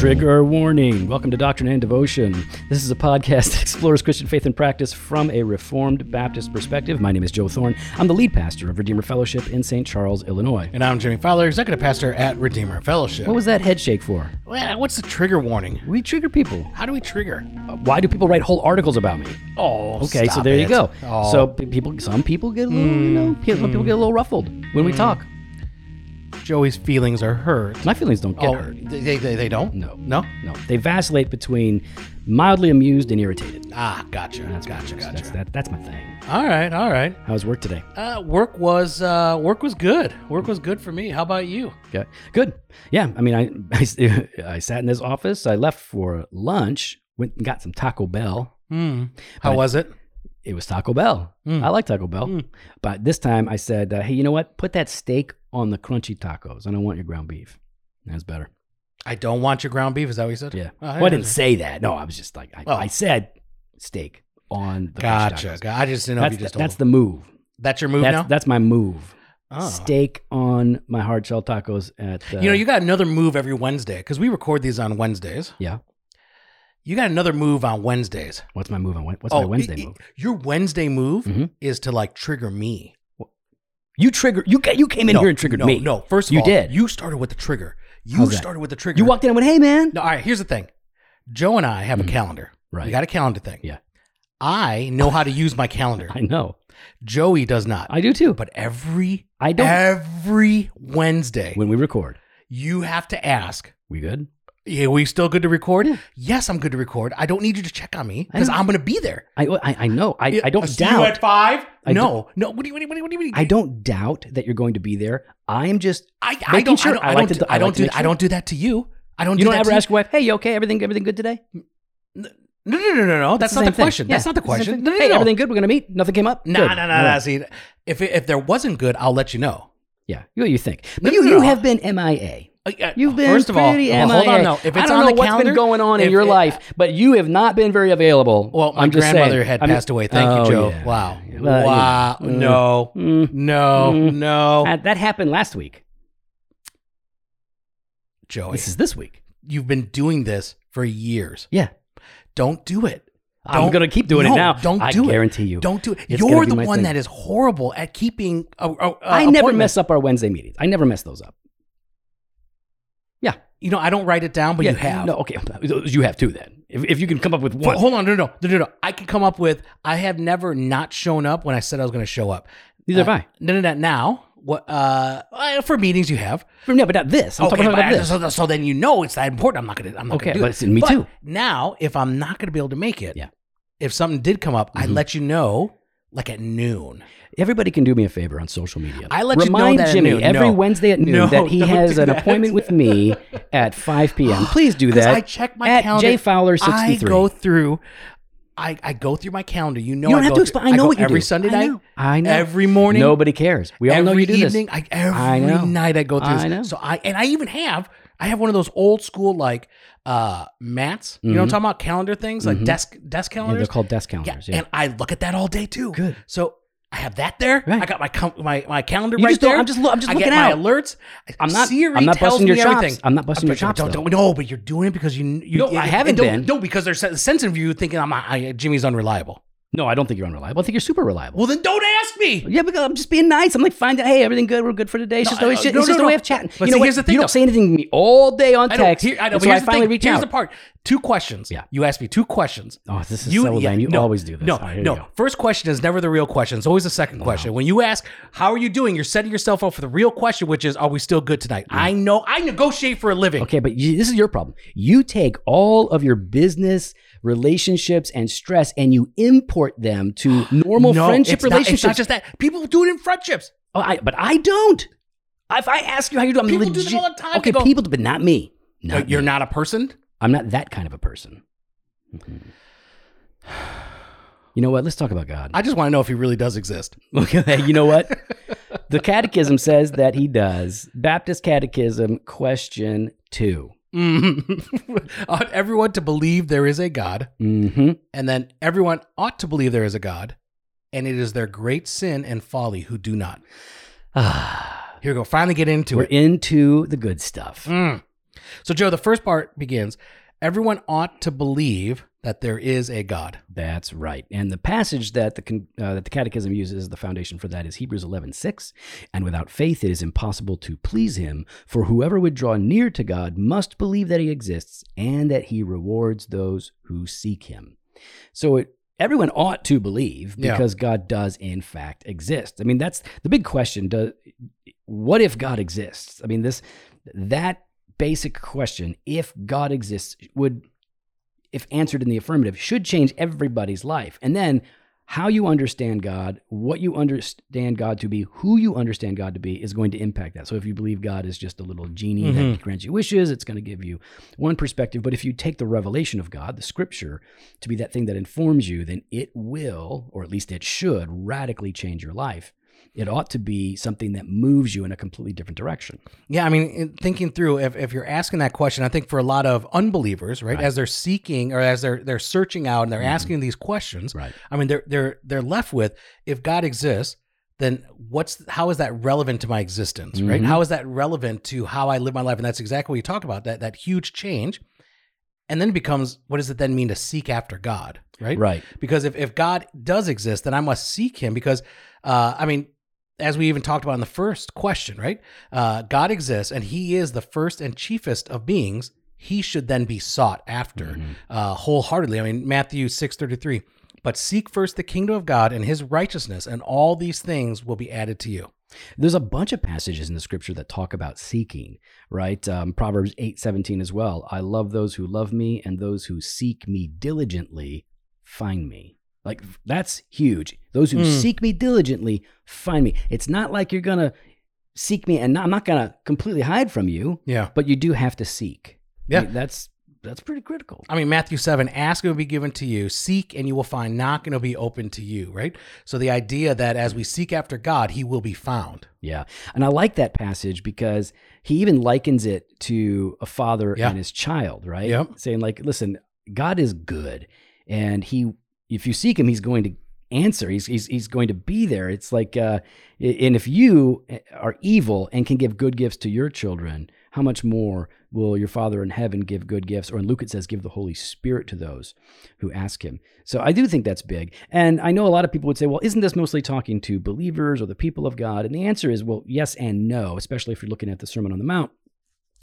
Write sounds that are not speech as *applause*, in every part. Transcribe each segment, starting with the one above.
Trigger warning. Welcome to Doctrine and Devotion. This is a podcast *laughs* that explores Christian faith and practice from a Reformed Baptist perspective. My name is Joe Thorn. I'm the lead pastor of Redeemer Fellowship in St. Charles, Illinois. And I'm Jimmy Fowler, executive pastor at Redeemer Fellowship. What was that head shake for? Well, what's the trigger warning? We trigger people. How do we trigger? Uh, why do people write whole articles about me? Oh, Okay, so there you go. Oh. So people, some people get a little, you know, some people get a little hmm. ruffled when we hmm. talk. Joey's feelings are hurt. My feelings don't get Oh, hurt. they, they, they don't? No. No? No, they vacillate between mildly amused and irritated. Ah, gotcha. That's gotcha, that's, gotcha. that, that's my thing. All right, all right. How was work today? Uh, work was uh, work was good. Work was good for me. How about you? Okay, good. Yeah, I mean, I, *laughs* I *laughs* I sat in this office. I left for lunch. Went and got some Taco Bell. Hmm. How But- was it? It was Taco Bell. Mm. I like Taco Bell, Mm. but this time I said, uh, "Hey, you know what? Put that steak on the crunchy tacos. I don't want your ground beef. That's better." I don't want your ground beef. Is that what you said? Yeah. Oh, well, I didn't say that. No, I was just like, I, Oh. I said steak on the crunchy Gotcha. tacos. Ga- I just didn't know That's, if you just the, that's them. the move. That's your move That's now? that's my move. Oh. Steak on my hard shell tacos at. Uh, You know, you got another move every Wednesday because we record these on Wednesdays. yeah. You got another move on Wednesdays. What's my move on What's my Wednesday y- move? Your Wednesday move Mhm. is to like trigger me. You triggered. You you came in no, here and triggered no, me. No, first of You all, did. You started with the trigger. You How's that? started with the trigger. You walked in and went, "Hey, man." No, all right. Here's the thing. Joe and I have Mhm. a calendar. Right. We got a calendar thing. Yeah. I know how to use my calendar. *laughs* I know. Joey does not. I do too. but every I don't. every Wednesday, when we record, you have to ask. we good? Yeah, we still good to record? Yeah. Yes, I'm good to record. I don't need you to check on me because. I'm going to be there. I I, I know. I, I don't doubt. You at five. I no, no. What do you? What do you? What do you? What do you? What do you I don't doubt that you're going to be there. I am just. I, I making don't. sure. I don't. I like don't. to- do- I I don't like do. make I don't do that to you. I don't. You do don't that ever ask your wife, "Hey, you okay? Everything everything good today?" No, no, no, no, no. That's the not the thing. question. Yeah, That's not the question. No, no, hey, no. everything good? We're gonna meet. Nothing came up. No, no, All no. See, if if there wasn't good, I'll let you know. Yeah, you what you think, but you you have been MIA. Uh, uh, You've been first of all. well, hold on. No, if it's I don't on know the what's calendar, been going on in if your life, but you have not been very available. Well, my I'm just grandmother saying. had I mean- passed away. Thank Oh, you, Joe. yeah. Wow. You wow. know, no. mm, No. Mm. No. that, that happened last week. Joey, This is this week. you've been doing this for years. Yeah, Don't do it. I'm gonna keep doing no, it now. Don't I do it. guarantee you. Don't do it. It's You're the one thing. that is horrible at keeping. A, a, a I never mess up our Wednesday meetings. I never mess those up. You know, I don't write it down, but yeah, you have. No, okay, you have too. Then, if, if you can come up with one, hold on, no, no, no, no, no. I can come up with. I have never not shown up when I said I was going to show up. neither have Uh, I. No, no, no. Now, what? Uh, uh, for meetings you have. No, but not this. I'm okay, talking about this. So, so then you know it's that important. I'm not gonna. I'm not Okay, gonna do but it. it's in me too. Now, if I'm not gonna be able to make it, Yeah. If something did come up, I Mhm. let you know, like at noon. Everybody can do me a favor on social media. I let you know Remind that at Jimmy noon. every No. Wednesday at noon No, that he has an that. appointment with me *laughs* at 5 p.m. *gasps* Please do that. I check my at calendar. J Fowler 63. I go through. I, I go through my calendar. You know, you don't I have to through- explain. I know go what you do. every do. Sunday I night. know. I know. Every morning. Nobody cares. We all every know you do evening, this. I, every I night I go through. I this. know. So I and I even have I have one of those old school like uh mats. You know what I'm Mhm. talking about? Calendar things like Mhm. desk desk Yeah, calendars. they're called desk Yeah, calendars. Yeah. and I look at that all day too. Good. So I have that there. Right. I got my com- my my calendar You right just don't- there. I'm just lo- I'm just I looking get my alerts. I'm not- Siri I'm not tells busting your me chops. everything. I'm not busting your chops, Don't, though. don't, no, but you're doing it because you. you No, I haven't don't- been. No, because there's a sense of you thinking I'm I, Jimmy's unreliable. No, I don't think you're unreliable. I think you're super reliable. Well, then don't ask me. yeah, because I'm just being nice. I'm like, find out, hey, everything good. We're good for today. It's No, just, always, I- it's no, just no, a no. way of chatting. But you know see, here's the thing, You don't say anything to me all day on I text. Here, I know. so here's I the finally thing. reach here's out. the part. Two questions. Yeah. You asked me two questions. Oh, this is so lame. You no, always do this. No, right, you no. First question is never the real question. It's always the second question. When you ask, "How are you doing?" You're setting yourself up for the real question, which is, "Are we still good tonight?" I know. I negotiate for a living. Okay, but you, this is your problem. You take all of your business relationships and stress and you import them to *gasps* normal no, friendship it's not, relationships. it's not just that. People do it in friendships. Oh, I, but I don't. If I ask you how you do, I'm People do legit. them all the time. Okay, go- people, do, but not me. No, Not you're me. not a person. I'm not that kind of a person. *sighs* You know what? Let's talk about God. I just want to know if he really does exist. *laughs* Okay, you know what? the Catechism says that he does. Baptist Catechism, question two. Mhm. *laughs* ought everyone to believe there is a God, Mm-hmm. and then everyone ought to believe there is a God, and it is their great sin and folly who do not. Ah, *sighs* Here we go. Finally get into we're it. into the good stuff. Mm. So, Joe, the first part begins everyone ought to believe that there is a God. That's right. And the passage that the uh, that the Catechism uses as the foundation for that is Hebrews 11:6. And without faith, it is impossible to please Him. For whoever would draw near to God must believe that He exists and that He rewards those who seek Him. So it everyone ought to believe Yeah. because God does in fact exist. I mean, that's the big question. Do, what if God exists? I mean, this that basic question, if God exists, would if answered in the affirmative, should change everybody's life. And then how you understand God, what you understand God to be, who you understand God to be is going to impact that. So if you believe God is just a little genie that mm-hmm. grants you wishes, it's going to give you one perspective. But if you take the revelation of God, the scripture, to be that thing that informs you, then it will, or at least it should, radically change your life. It ought to be something that moves you in a completely different direction. Yeah, I mean, thinking through, if, if you're asking that question, I think for a lot of unbelievers, right, as they're seeking or as they're they're searching out and they're asking these questions, Right. I mean, they're they're they're left with if God exists, then what's how is that relevant to my existence, right? Mhm. How is that relevant to how I live my life? And that's exactly what you talk about that that huge change. And then it becomes what does it then mean to seek after God, right? Right. Because if, if God does exist, then I must seek him because, uh, I mean, as we even talked about in the first question, right? Uh, God exists and he is the first and chiefest of beings. He should then be sought after uh, wholeheartedly. I mean, Matthew 6.33, but seek first the kingdom of God and his righteousness and all these things will be added to you. There's a bunch of passages in the scripture that talk about seeking, right? Um, Proverbs eight seventeen as well. I love those who love me, and those who seek me diligently find me. Like that's huge. Those who Mm. seek me diligently find me. It's not like you're gonna seek me, and not, I'm not gonna completely hide from you, Yeah. but you do have to seek. Yeah. I mean, that's that's pretty critical. I mean, Matthew 7, ask and it will be given to you, seek and you will find, knock and it will be open to you, right? So the idea that as we seek after God, he will be found. Yeah. And I like that passage because he even likens it to a father Yeah. and his child, right? Yep. Saying, like, listen, God is good. And he, if you seek him, he's going to answer. He's, he's, he's going to be there. It's like, uh, and if you are evil and can give good gifts to your children, how much more will your Father in heaven give good gifts? Or in Luke, it says, give the Holy Spirit to those who ask him. So I do think that's big. And I know a lot of people would say, well, isn't this mostly talking to believers or the people of God? And the answer is, well, yes and no, especially if you're looking at the Sermon on the Mount.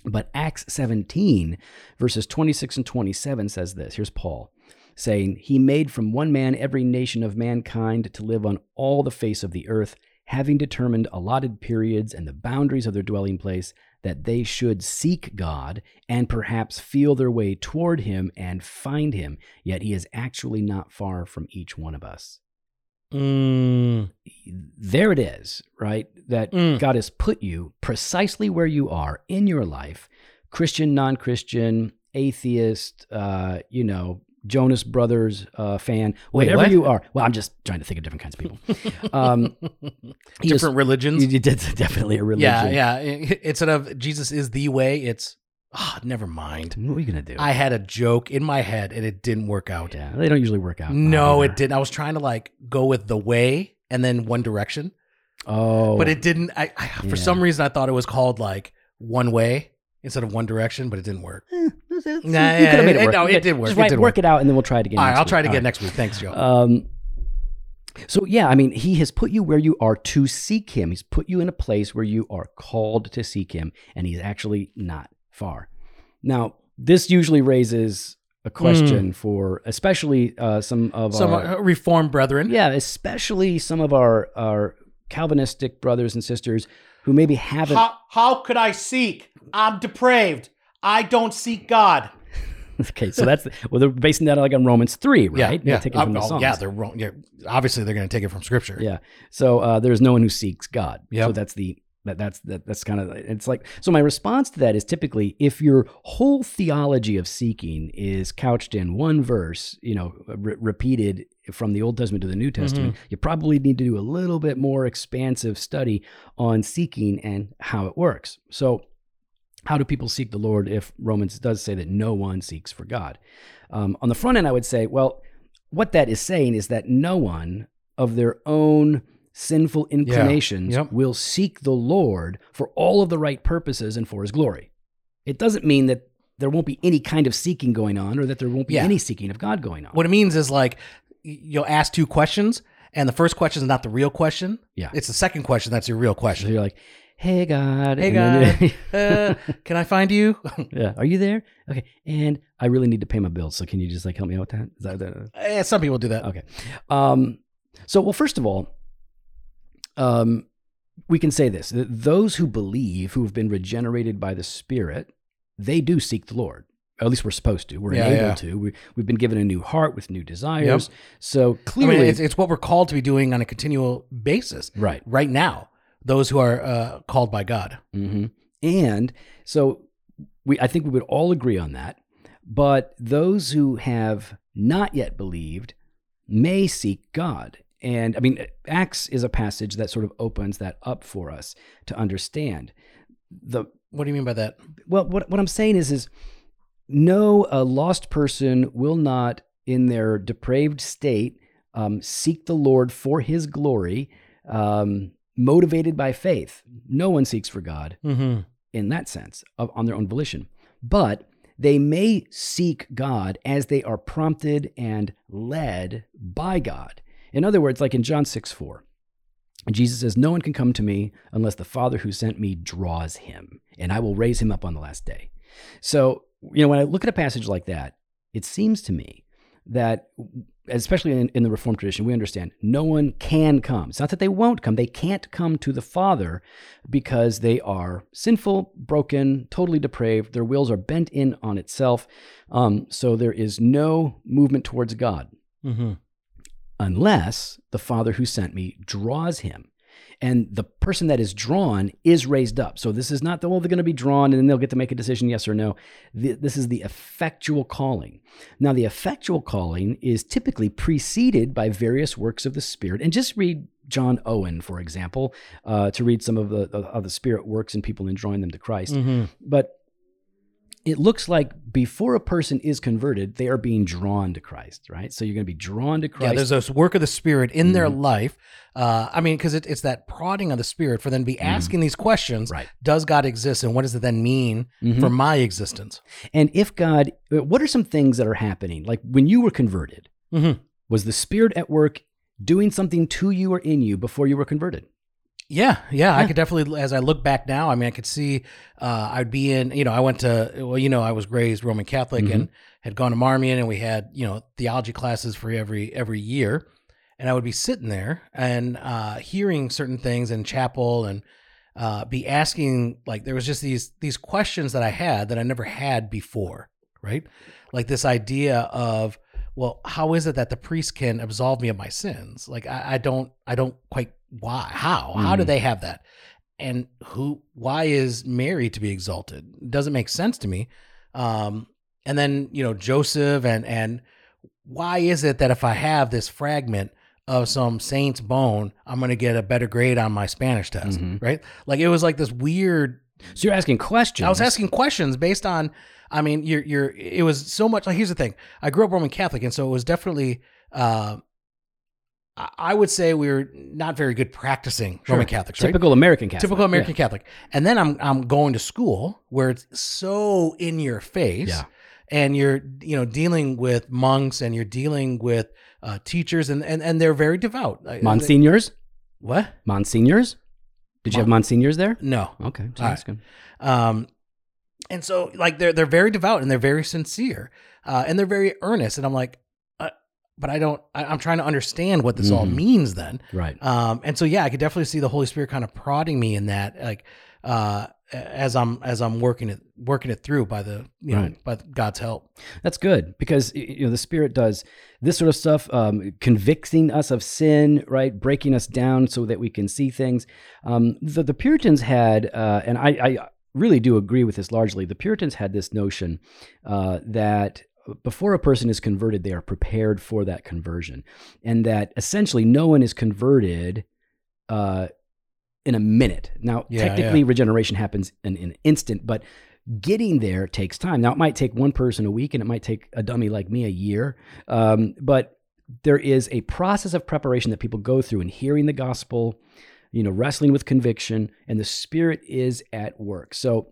But Acts 17, verses 26 and 27 says this. Here's Paul saying, He made from one man every nation of mankind to live on all the face of the earth, having determined allotted periods and the boundaries of their dwelling place, that they should seek God and perhaps feel their way toward Him and find Him. Yet He is actually not far from each one of us. Mm. There it is, right? That Mm. God has put you precisely where you are in your life Christian, non Christian, atheist, uh, you know, Jonas Brothers uh, fan, Wait, whatever what? you are. Well, I'm just trying to think of different kinds of people. *laughs* Um, Different religions. you did *laughs* definitely a religion. Yeah, yeah. Instead of Jesus is the way, it's ah, never mind. What are you gonna do? I had a joke in my head and it didn't work out. yeah, they don't usually work out. No, either. it didn't. I was trying to like go with the way and then One Direction, Oh, but it didn't. I, I for Yeah. some reason I thought it was called like One Way instead of One Direction, but it didn't work. Eh, it's- it's- Nah, you yeah, could have made it- it work. no, it did work. Just It write- did work work. it out, and then we'll try it again. All right, next I'll week. try it again right. next week. Thanks, Joe. Um, so yeah, I mean, he has put you where you are to seek him. He's put you in a place where you are called to seek him, and he's actually not far. Now, this usually raises a question for, especially uh, some of Some our Reformed brethren. yeah, especially some of our our Calvinistic brothers and sisters who maybe haven't. How, how could I seek? I'm depraved. I don't seek God. *laughs* Okay, so that's well, they're basing that like on Romans three, right? Yeah, They're yeah. the Oh, yeah, they're wrong. Yeah, obviously they're going to take it from Scripture. Yeah. So uh, there's no one who seeks God. Yep. So that's the that that's that, that's kind of it's like so my response to that is typically if your whole theology of seeking is couched in one verse, you know, re- repeated from the Old Testament to the New Testament, you probably need to do a little bit more expansive study on seeking and how it works. So how do people seek the Lord if Romans does say that no one seeks for God? Um, on the front end, I would say, well, what that is saying is that no one of their own sinful inclinations Yep. will seek the Lord for all of the right purposes and for his glory. it doesn't mean that there won't be any kind of seeking going on or that there won't be Yeah. any seeking of God going on. What it means is like you'll ask two questions, and the first question is not the real question. Yeah. It's the second question that's your real So question. you're like, hey, God. Hey, God, *laughs* uh, can I find you? *laughs* yeah. Are you there? Okay. And I really need to pay my bills. So can you just like help me out with that? Is that, that Eh, some people do that. Okay. Um, so, well, first of all, um, we can say this that those who believe, who have been regenerated by the Spirit, they do seek the Lord. At least we're supposed to. We're Yeah, able yeah. to. We, we've been given a new heart with new desires. So I clearly, mean, it's, it's what we're called to be doing on a continual basis right. right now. Those who are uh, called by God. hmm And so we, I think we would all agree on that. But those who have not yet believed may seek God. And I mean, Acts is a passage that sort of opens that up for us to understand. The What do you mean by that? well, what what I'm saying is is no a lost person will not in their depraved state um, seek the Lord for His glory, um, motivated by faith. No one seeks for God Mm-hmm. in that sense of, on their own volition. But they may seek God as they are prompted and led by God. In other words, like in John 6 4, Jesus says, No one can come to me unless the Father who sent me draws him, and I will raise him up on the last day. So, you know, when I look at a passage like that, it seems to me that, especially in, in the Reformed tradition, we understand no one can come. It's not that they won't come, they can't come to the Father because they are sinful, broken, totally depraved. Their wills are bent in on itself. Um, so there is no movement towards God Mm-hmm. unless the Father who sent me draws him. And the person that is drawn is raised up. So this is not the, well, they're going to be drawn and then they'll get to make a decision, yes or no. This is the effectual calling. Now, the effectual calling is typically preceded by various works of the Spirit. And just read John Owen, for example, uh, to read some of the, how the Spirit works in people and drawing them to Christ. Mm-hmm. But it looks like before a person is converted, they are being drawn to Christ, right? So you're going to be drawn to Christ. Yeah, there's this work of the Spirit in their Mhm. life. Uh, I mean, because it, it's that prodding of the Spirit for them to be asking these questions. Right. Does God exist, and what does it then mean Mhm. for my existence? And if God, uh, what are some things that are happening? Like when you were converted, Mhm. was the Spirit at work doing something to you or in you before you were converted? Yeah, yeah, I could definitely, as I look back now, I mean, I could see uh, I'd be in, you know, I went to, well, you know, I was raised Roman Catholic and had gone to Marmion, and we had, you know, theology classes for every every year, and I would be sitting there and uh, hearing certain things in chapel and uh, be asking, like, there was just these these questions that I had that I never had before, right? Like this idea of, well, how is it that the priest can absolve me of my sins? Like, I, I don't, I don't quite why how how do Mhm. they have that and who why is mary to be exalted it doesn't make sense to me um and then you know joseph and and why is it that if i have this fragment of some saint's bone i'm going to get a better grade on my spanish test Mhm. right like it was like this weird So you're asking questions. I was asking questions based on. I mean, you're you're. It was so much. Like here's the thing. I grew up Roman Catholic, and so it was definitely. Uh, I would say we are not very good practicing Roman Catholics, right? typical American Catholic. Typical American Catholic. And then I'm I'm going to school where it's so in your face. Yeah. And you're you know dealing with monks and you're dealing with uh, teachers and, and and they're very devout. Yeah. Monsignors? What? Monsignors? Did you have monsignors there? No. Okay. just All right. asking. Um, and so like they're they're very devout and they're very sincere, uh, and they're very earnest. And I'm like, but I don't. I, I'm trying to understand what this all Mhm. means then. Right. Um, and so yeah, I could definitely see the Holy Spirit kind of prodding me in that, like uh, as I'm as I'm working it working it through by the you know by God's help. That's good because you know the Spirit does this sort of stuff, um, convicting us of sin, right, breaking us down so that we can see things. Um, the, the Puritans had, uh, and I, I really do agree with this largely. The Puritans had this notion uh, that before a person is converted, they are prepared for that conversion, and that essentially no one is converted. Uh, in a minute. Now, Yeah, technically, regeneration happens in, in an instant, but getting there takes time. Now, it might take one person a week and it might take a dummy like me a year, um, but there is a process of preparation that people go through in hearing the gospel, you know, wrestling with conviction, and the Spirit is at work. So,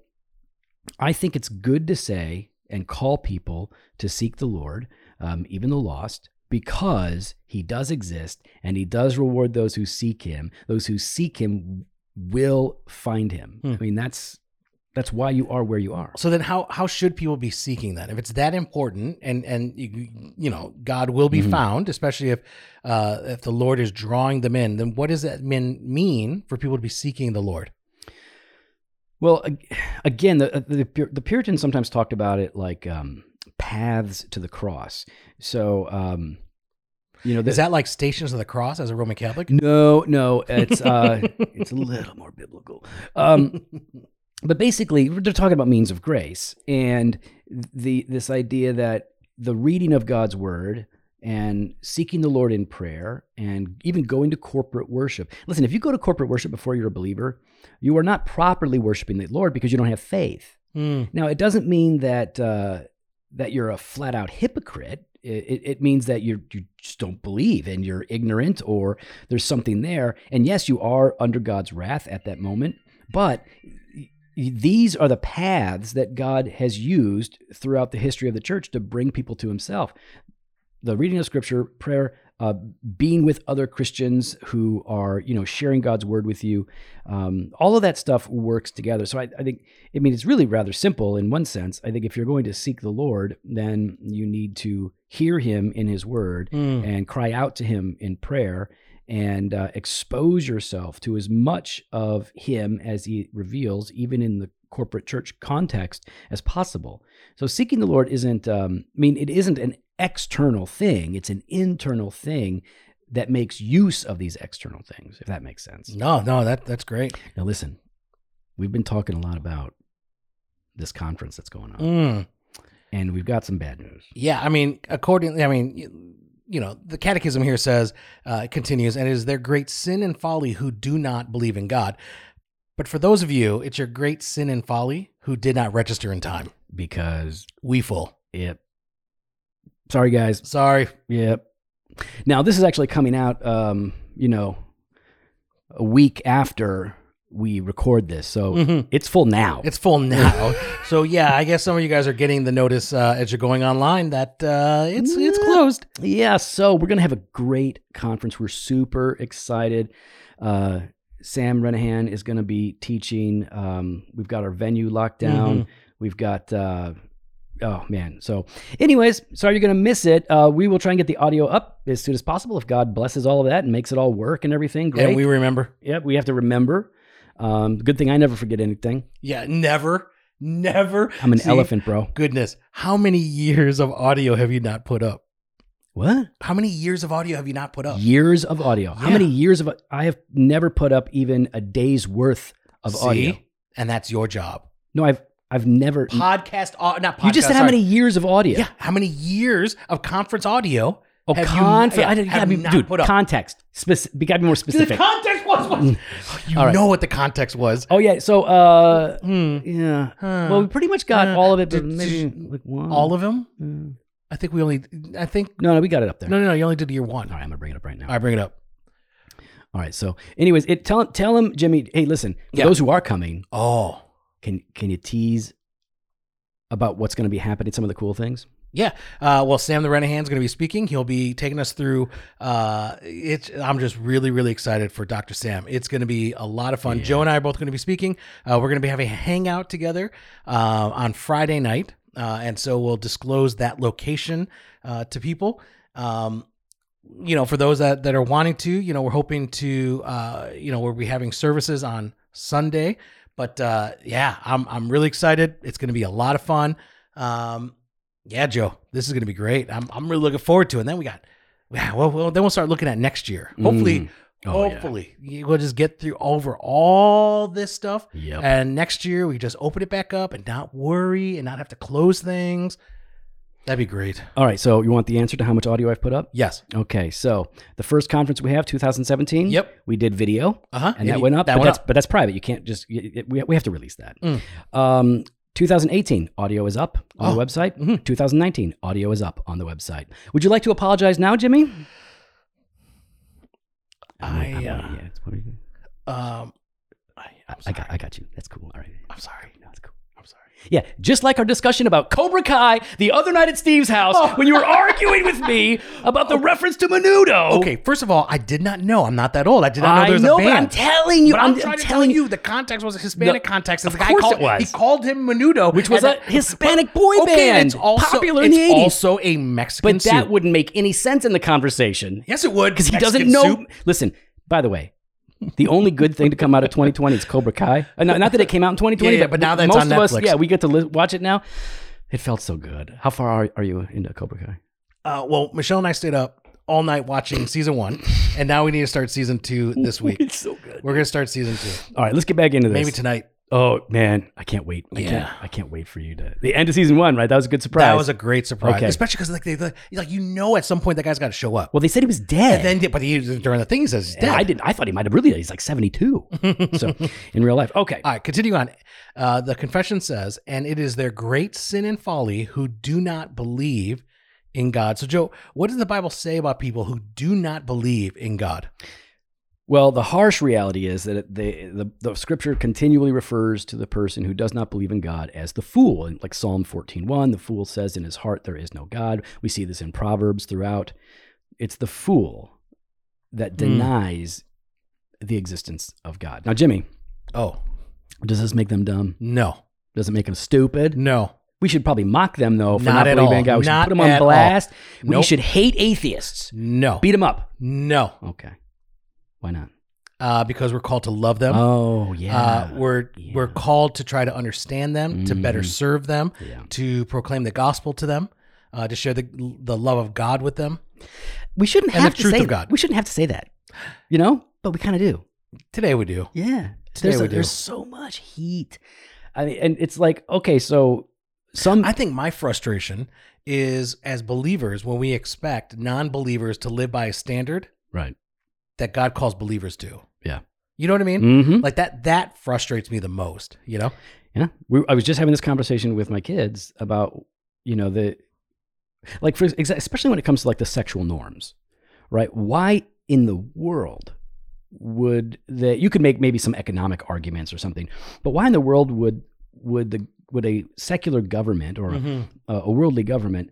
I think it's good to say and call people to seek the Lord, um, even the lost, because he does exist and he does reward those who seek him. Those who seek him will find him. Hmm. I mean, that's that's why you are where you are. So then, how how should people be seeking that? If it's that important, and and you, you know God will be Mhm. found, especially if uh, if the Lord is drawing them in, then what does that mean mean for people to be seeking the Lord? Well, again, the, the the Puritans sometimes talked about it like um, paths to the cross. So, um, you know, Is that like Stations of the Cross as a Roman Catholic? No, no, it's uh, *laughs* it's a little more biblical. Um, but basically, they're talking about means of grace and the this idea that the reading of God's word and seeking the Lord in prayer and even going to corporate worship. Listen, if you go to corporate worship before you're a believer, you are not properly worshiping the Lord because you don't have faith. Hmm. Now, it doesn't mean that uh, that you're a flat out hypocrite. It, it, it means that you you just don't believe and you're ignorant or there's something there. And yes, you are under God's wrath at that moment, but these are the paths that God has used throughout the history of the church to bring people to Himself. The reading of Scripture, prayer, uh, being with other Christians who are, you know, sharing God's word with you, um, all of that stuff works together. So I, I think I mean, it's really rather simple in one sense. I think if you're going to seek the Lord, then you need to hear Him in His Word Hmm. and cry out to Him in prayer and uh, expose yourself to as much of Him as He reveals, even in the corporate church context, as possible. So seeking the Lord isn't, um, I mean, it isn't an external thing, it's an internal thing that makes use of these external things, if that makes sense. No, no, that that's great. Now, listen, we've been talking a lot about this conference that's going on, Mm. and we've got some bad news. Yeah, I mean, accordingly, I mean, you, you know, the Catechism here says, uh, continues, and it is their great sin and folly who do not believe in God. But for those of you, it's your great sin and folly who did not register in time. because We full. it. Sorry, guys. Sorry. Yep. Now this is actually coming out, um, you know, a week after we record this, so Mhm. it's full now. It's full now. *laughs* so yeah, I guess some of you guys are getting the notice uh, as you're going online that uh, it's it's closed. yeah. So we're gonna have a great conference. We're super excited. Uh, Sam Renihan is gonna be teaching. Um, we've got our venue locked down. Mhm. We've got. Uh, Oh man. So, anyways, sorry you're gonna miss it. Uh, we will try and get the audio up as soon as possible if God blesses all of that and makes it all work and everything. Great. And we remember. Yep, we have to remember. Um, good thing I never forget anything. Yeah, never, never. I'm an See, elephant, bro. Goodness, how many years of audio have you not put up? What? How many years of audio have you not put up? Years of audio. How many years of I have never put up even a day's worth of See? audio. And that's your job. No, I've I've never. Podcast, au- not podcast. you just said how sorry. many years of audio? Yeah, how many years of conference audio? Oh, have you- yeah, I didn't, have I mean, not dude, put up? context. Speci- we got to be more specific. The context was what? you All right. know what the context was. oh yeah. So uh, Hmm. yeah. Huh. Well, we pretty much got Uh, all of it, but did- maybe did- like one. all of them? Mm. I think we only. I think No, no, we got it up there. no, no, no. You only did year one. All right, I'm gonna bring it up right now. All right, bring it up. All right. So, anyways, it tell tell him, Jimmy. Hey, listen. Yeah. those who are coming, Oh, can can you tease about what's going to be happening? Some of the cool things. Yeah. Uh, well, Sam the Renihan's going to be speaking. He'll be taking us through. Uh, it's. I'm just really, really excited for Dr. Sam. It's going to be a lot of fun. Yeah. Joe and I are both going to be speaking. Uh, we're going to be having a hangout together uh, on Friday night, uh, and so we'll disclose that location uh, to people. Um, you know, for those that, that are wanting to, you know, we're hoping to, uh, you know, we'll be having services on Sunday. But uh, yeah, I'm I'm really excited. It's going to be a lot of fun. Um, yeah, Joe, this is going to be great. I'm I'm really looking forward to it. And then we got, yeah, well, well then we'll start looking at next year. Hopefully, Mm. Oh, yeah. hopefully we'll just get through over all this stuff, Yep. and next year we just open it back up and not worry and not have to close things. That'd be great. All right. So, you want the answer to how much audio I've put up? Yes. Okay. So, the first conference we have, 2017. Yep. We did video, Uh huh. and that went up. That but went that's up. but that's private. You can't just. We we have to release that. Mm. Um, 2018 audio is up on Oh. the website. Mhm. 2019 audio is up on the website. Would you like to apologize now, Jimmy? I, I'm- uh, yeah, it's- what are you- Um, I, I sorry. got I got you. That's cool. All right. I'm sorry. No, it's cool. I'm sorry. Yeah, just like our discussion about Cobra Kai the other night at Steve's house Oh. when you were arguing with me about the oh. reference to Menudo. Okay, first of all, I did not know. I'm not that old. I did not know I there was know, a but band. I'm telling you, But I'm, I'm, trying to tell telling you, the context was a Hispanic No, context. Of the guy called, it was. He called him Menudo, Which was a Hispanic boy okay, band, It's also, popular in it's the 80s. also a Mexican But that wouldn't make any sense in the conversation yes, it would because he doesn't know. soup. Listen, by the way, the only good thing to come out of 2020 is Cobra Kai. Uh, not, not that it came out in 2020, Yeah, yeah, but, now that it's most on of us, Netflix. yeah, we get to li- watch it now. It felt so good. How far are, are you into Cobra Kai? Uh, well, Michelle and I stayed up all night watching season one, and now we need to start season two this *laughs* week. It's so good. We're gonna start season two, All right, let's get back into this. maybe tonight. Oh man, I can't wait. I Yeah. can't. I can't wait for you to the end of season one. Right, that was a good surprise. That was a great surprise, Okay. especially because like they like you know at some point that guy's got to show up. well, they said he was dead. And then, but he during the thing he says he's dead. Yeah, I didn't. I thought he might have really. He's like seventy two. *laughs* so in real life, okay. All right, continue on. Uh, the confession says, and it is their great sin and folly who do not believe in God. So, Joe, what does the Bible say about people who do not believe in God? Well, the harsh reality is that they, the, the scripture continually refers to the person who does not believe in God as the fool. And like Psalm 14.1, the fool says in his heart, there is no God. We see this in Proverbs throughout. It's the fool that hmm. denies the existence of God. Now, Jimmy, Oh, does this make them dumb? no, Does it make them stupid? no. We should probably mock them, though, for Not not, believing in God. We should Not put them on at all. We Nope. should hate atheists. No, Beat them up. no, Okay. Why not? uh, because we're called to love them. Oh, yeah. Uh, we're Yeah. we're called to try to understand them, to better Mhm. serve them, yeah. to proclaim the gospel to them, uh, to share the the love of God with them. We shouldn't have to truth say of God. We shouldn't have to say that, you know, but we kind of do. Today we do. Yeah, Today there's, we a- do. there's so much heat. I mean, and it's like okay, so some I think my frustration is as believers when we expect non-believers to live by a standard right, that God calls believers to. yeah, You know what I mean? mm-hmm. Like that that frustrates me the most, you know? yeah. We, I was just having this conversation with my kids about you know the like for especially when it comes to like the sexual norms, right? Why in the world would that you could make maybe some economic arguments or something, but why in the world would would the would a secular government or Mhm. a, a worldly government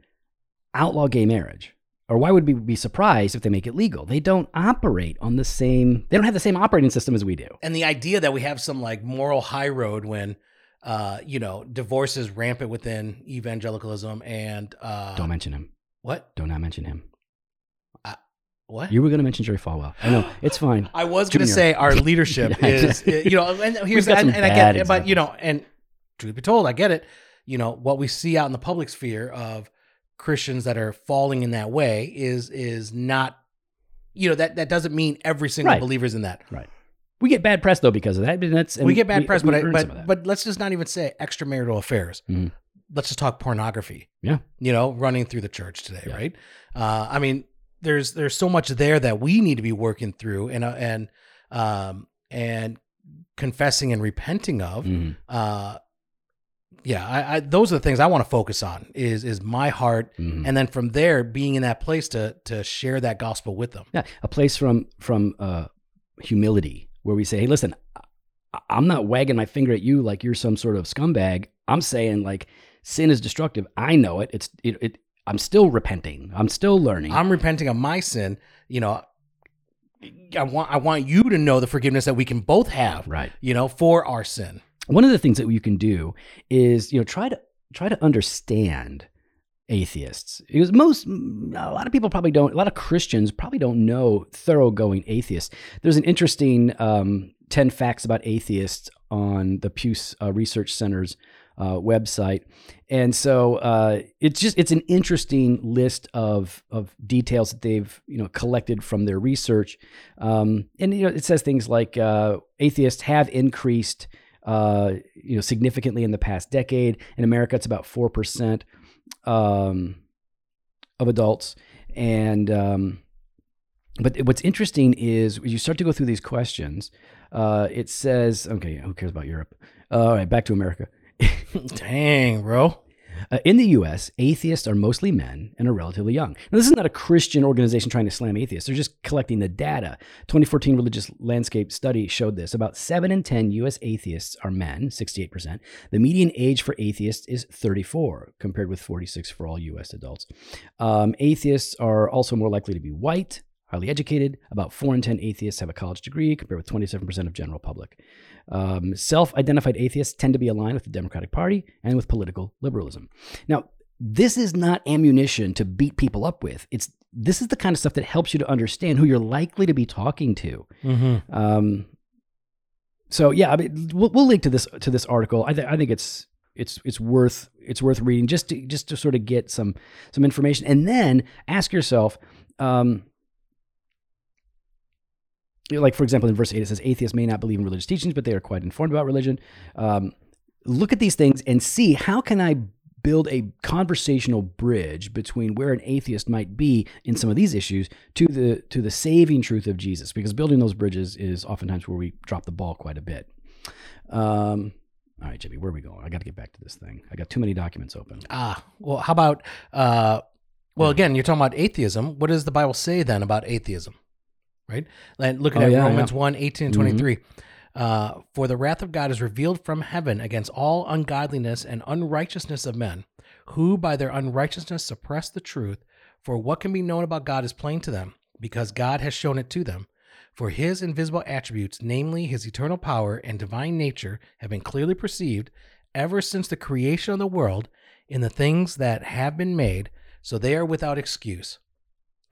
outlaw gay marriage? Or why would we be surprised if they make it legal? They don't operate on the same. They don't have the same operating system as we do. And the idea that we have some like moral high road when uh, you know, divorce is rampant within evangelicalism and uh Don't mention him. what? Do not mention him. What? You were going to mention Jerry Falwell. I know it's *gasps* fine. I was going to say our *laughs* leadership Yeah, is, you know, and *laughs* here's and, and I get, it, but you know, and truth be told, I get it. You know, what we see out in the public sphere of Christians that are falling in that way is is not, you know, that that doesn't mean every single Right. believer's in that. Right. We get bad press though because of that. that's, we get bad press, we but I, earn some of but but let's just not even say extramarital affairs. Mhm. Let's just talk pornography. Yeah. you know, running through the church today, Yeah. right? Uh, I mean, there's there's so much there that we need to be working through and uh, and um and confessing and repenting of. Mhm. Uh, yeah, I, I those are the things I want to focus on. Is is my heart, Mhm. and then from there, being in that place to to share that gospel with them. Yeah, a place from from uh, humility where we say, "Hey, listen, I'm not wagging my finger at you like you're some sort of scumbag. I'm saying like sin is destructive. I know it. It's it. it I'm still repenting. I'm still learning. I'm repenting of my sin. You know, I want I want you to know the forgiveness that we can both have. right. You know, for our sin. One of the things that you can do is you know try to try to understand atheists. Because most a lot of people probably don't a lot of christians probably don't know thoroughgoing atheists. There's an interesting um, 10 facts about atheists on the pew uh, research center's uh, website. And so uh, it's just it's an interesting list of of details that they've you know collected from their research. Um, and you know it says things like uh, atheists have increased uh, you know significantly in the past decade. In america it's about 4% um, of adults. And um, but what's interesting is you start to go through these questions uh, it says okay who cares about europe? Uh, all right back to america. *laughs* Dang, bro. Uh, in the U.S., atheists are mostly men and are relatively young. Now, this is not a Christian organization trying to slam atheists. They're just collecting the data. 2014 Religious Landscape Study showed this. About 7 in 10 U.S. atheists are men, 68%. The median age for atheists is 34, compared with 46 for all U.S. adults. Um, atheists are also more likely to be white, highly educated. About 4 in 10 atheists have a college degree, compared with 27% of general public. Um, Self identified atheists tend to be aligned with the Democratic Party and with political liberalism. Now, this is not ammunition to beat people up with. It's this is the kind of stuff that helps you to understand who you're likely to be talking to. Mm-hmm. Um, so yeah, I mean, we'll, we'll link to this to this article. I, th- I think it's it's it's worth it's worth reading just to just to sort of get some some information, and then ask yourself. Um, like for example in verse 8 it says atheists may not believe in religious teachings but they are quite informed about religion um, look at these things and see how can i build a conversational bridge between where an atheist might be in some of these issues to the to the saving truth of jesus because building those bridges is oftentimes where we drop the ball quite a bit um, all right jimmy where are we going i got to get back to this thing i got too many documents open Ah, well, how about? Uh, well, again, you're talking about atheism. What does the Bible say then about atheism? Right? Like looking Oh, at yeah, Romans yeah. 1 18 and Mhm. 23. Uh, For the wrath of God is revealed from heaven against all ungodliness and unrighteousness of men, who by their unrighteousness suppress the truth. For what can be known about God is plain to them, because God has shown it to them. For his invisible attributes, namely his eternal power and divine nature, have been clearly perceived ever since the creation of the world in the things that have been made, so they are without excuse.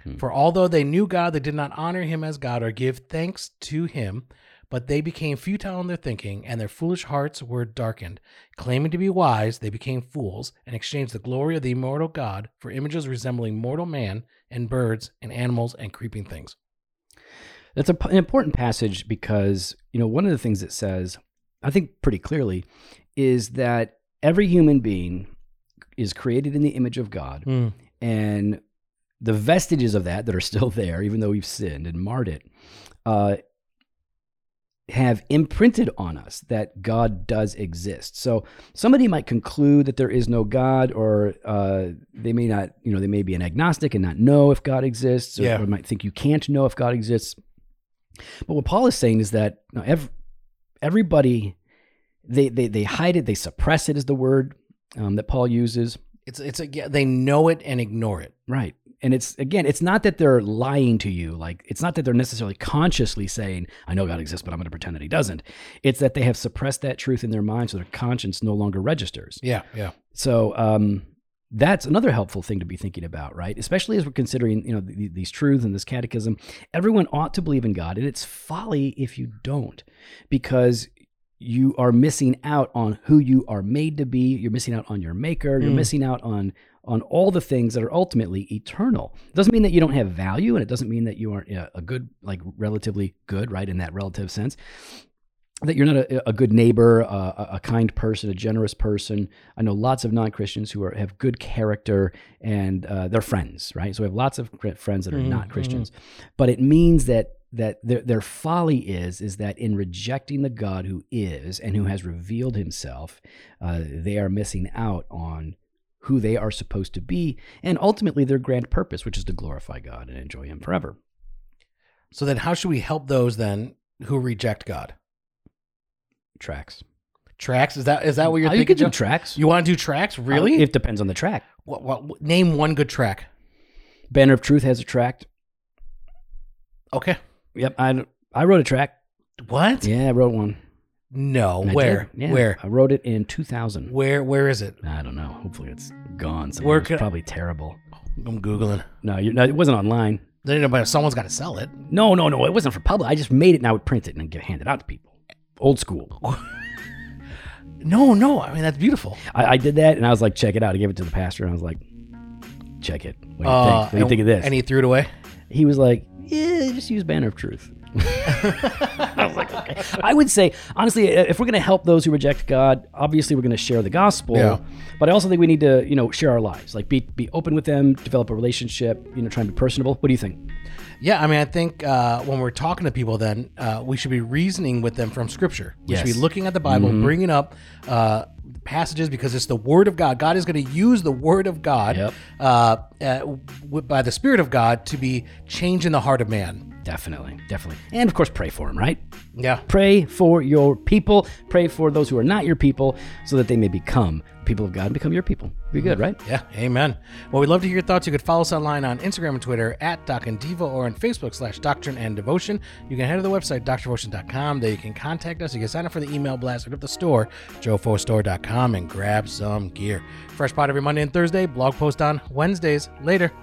Hmm. For although they knew God, they did not honor him as God or give thanks to him, but they became futile in their thinking, and their foolish hearts were darkened. Claiming to be wise, they became fools, and exchanged the glory of the immortal God for images resembling mortal man, and birds, and animals, and creeping things. That's a, an important passage because, you know, one of the things it says, I think pretty clearly, is that every human being is created in the image of God. And the vestiges of that that are still *laughs* there, even though we've sinned and marred it, uh, have imprinted on us that God does exist. So somebody might conclude that there is no God, or uh, they may not, you know, they may be an agnostic and not know if God exists, or, Yeah. or might think you can't know if God exists. But what Paul is saying is that you know, ev- everybody they, they they hide it, they suppress it is the word um, that Paul uses. It's it's a, yeah, they know it and ignore it. Right. And it's again, it's not that they're lying to you. Like it's not that they're necessarily consciously saying, I know God exists, but I'm going to pretend that he doesn't. It's that they have suppressed that truth in their mind so their conscience no longer registers. Yeah, yeah. So um, that's another helpful thing to be thinking about, right? Especially as we're considering, you know, th- these truths and this catechism. Everyone ought to believe in God, and it's folly if you don't, because you are missing out on who you are made to be. You're missing out on your Maker. You're Mm. missing out on on all the things that are ultimately eternal. It doesn't mean that you don't have value, and it doesn't mean that you aren't a good, like relatively good, right, in that relative sense that you're not a, a good neighbor, a, a kind person, a generous person. I know lots of non-Christians who are, have good character and uh, they're friends, right? So we have lots of friends that are Mhm, not Christians, but it means that that their, their folly is is that in rejecting the God who is and who has revealed Himself, uh, they are missing out on who they are supposed to be and ultimately their grand purpose, which is to glorify God and enjoy Him forever. So then, how should we help those then who reject God? Tracks. Tracks? Is that is that what you're Oh, you thinking? could do tracks. you want to do tracks? Really? It depends on the track. what, what, name one good track. Banner of Truth has a track. Okay. Yep, I I wrote a track. What? Yeah, I wrote one. No. And I Where? did. Yeah, Where? I wrote it in 2000. Where? Where is it? I don't know. Hopefully, it's gone. Somewhere. Where It's could- probably terrible. I'm googling. No, you no, it wasn't online. Then nobody, someone's got to sell it. No, no, no. It wasn't for public. I just made it and I would print it and get hand it out to people. Old school. *laughs* No, no. I mean that's beautiful. I, I did that and I was like, check it out. I gave it to the pastor and I was like, check it. What do you Uh, think? What do you and- think of this? And he threw it away. he was like, yeah, just use Banner of Truth. *laughs* I was like, okay. I would say, honestly, if we're going to help those who reject God, obviously we're going to share the gospel. Yeah. But I also think we need to, you know, share our lives. Like, be be open with them, develop a relationship. You know, try and be personable. What do you think? Yeah, I mean, I think uh, when we're talking to people, then uh, we should be reasoning with them from Scripture. We should be looking at the Bible, bringing up uh, passages because it's the Word of God. God is going to use the Word of God Yep. uh, uh, w- by the Spirit of God to be changing the heart of man. Definitely, definitely. And of course, pray for them, right? Yeah. Pray for your people. Pray for those who are not your people so that they may become people of God and become your people. Be good, mm-hmm. right? Yeah, amen. Well, we'd love to hear your thoughts. You could follow us online on Instagram and Twitter at Doc and Devo or on Facebook slash Doctrine and Devotion. You can head to the website, drdevotion.com. There you can contact us. You can sign up for the email blast. Go to the store, jofostore.com, and grab some gear. Fresh pot every Monday and Thursday. Blog post on Wednesdays. Later.